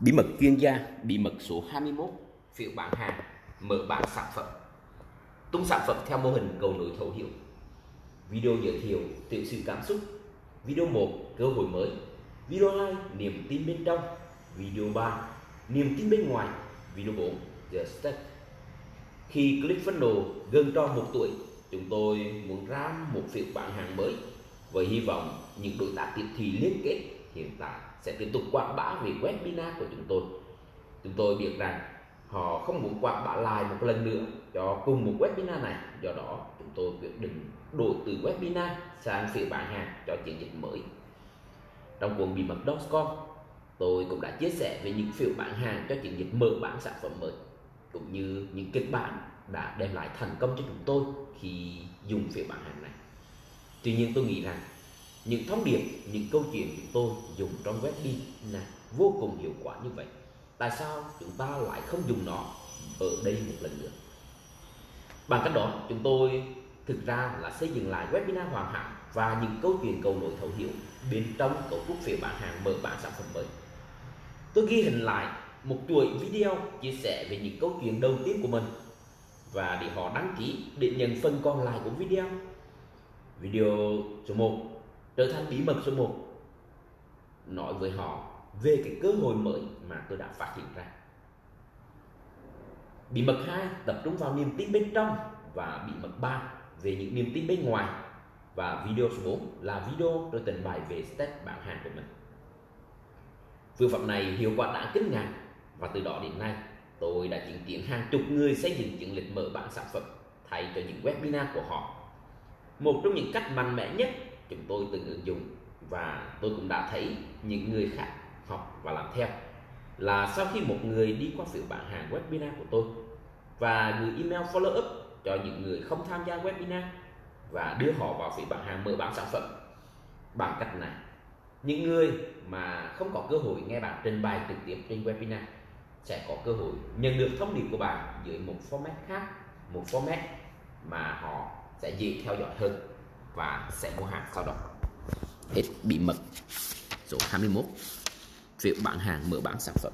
Bí mật chuyên gia, bí mật số 21, phiếu bán hàng, mở bán sản phẩm. Tung sản phẩm theo mô hình cầu nối thấu hiểu. Video giới thiệu tiểu sự cảm xúc. Video 1, cơ hội mới. Video 2, niềm tin bên trong. Video 3, niềm tin bên ngoài. Video 4, The Step. Khi click funnel gần tròn một tuổi, chúng tôi muốn ra một phiếu bán hàng mới với hy vọng những đối tác tiếp thị liên kết hiện tại sẽ tiếp tục quảng bá về webinar của chúng tôi. Chúng tôi biết rằng họ không muốn quảng bá lại một lần nữa cho cùng một webinar này. Do đó, chúng tôi quyết định đổi từ webinar sang phiếu bản hàng cho chiến dịch mới. Trong cuốn bí mật.com tôi cũng đã chia sẻ về những phiếu bản hàng cho chiến dịch mở bán sản phẩm mới, cũng như những kịch bản đã đem lại thành công cho chúng tôi khi dùng phiếu bản hàng này. Tuy nhiên, tôi nghĩ rằng những thông điệp, những câu chuyện chúng tôi dùng trong web in là vô cùng hiệu quả như vậy. Tại sao chúng ta lại không dùng nó ở đây một lần nữa? Bằng cách đó, chúng tôi thực ra là xây dựng lại webinar hoàn hảo và những câu chuyện cầu nối thấu hiểu bên trong cấu trúc phiếu bán hàng mở bán sản phẩm mới. Tôi ghi hình lại một chuỗi video chia sẻ về những câu chuyện đầu tiên của mình và để họ đăng ký để nhận phần còn lại của video. Video số 1 trở thành bí mật số 1 nói với họ về cái cơ hội mới mà tôi đã phát hiện ra. Bí mật 2 tập trung vào niềm tin bên trong và bí mật 3 về những niềm tin bên ngoài. Và video số 4 là video tôi trình bày về step bán hàng của mình. Phương pháp này hiệu quả đáng kinh ngạc và từ đó đến nay, tôi đã chứng kiến hàng chục người xây dựng chiến lịch mở bán sản phẩm thay cho những webinar của họ. Một trong những cách mạnh mẽ nhất chúng tôi từng ứng dụng và tôi cũng đã thấy những người khác học và làm theo. Là sau khi một người đi qua phiếu bán hàng webinar của tôi và gửi email follow up cho những người không tham gia webinar và đưa họ vào phiếu bán hàng mở bán sản phẩm, bằng cách này, những người mà không có cơ hội nghe bạn trình bày trực tiếp trên webinar sẽ có cơ hội nhận được thông điệp của bạn dưới một format khác, một format mà họ sẽ dễ theo dõi hơn và sẽ mua hàng sau đó. Hết bí mật số 21 việc bán hàng, mở bán sản phẩm.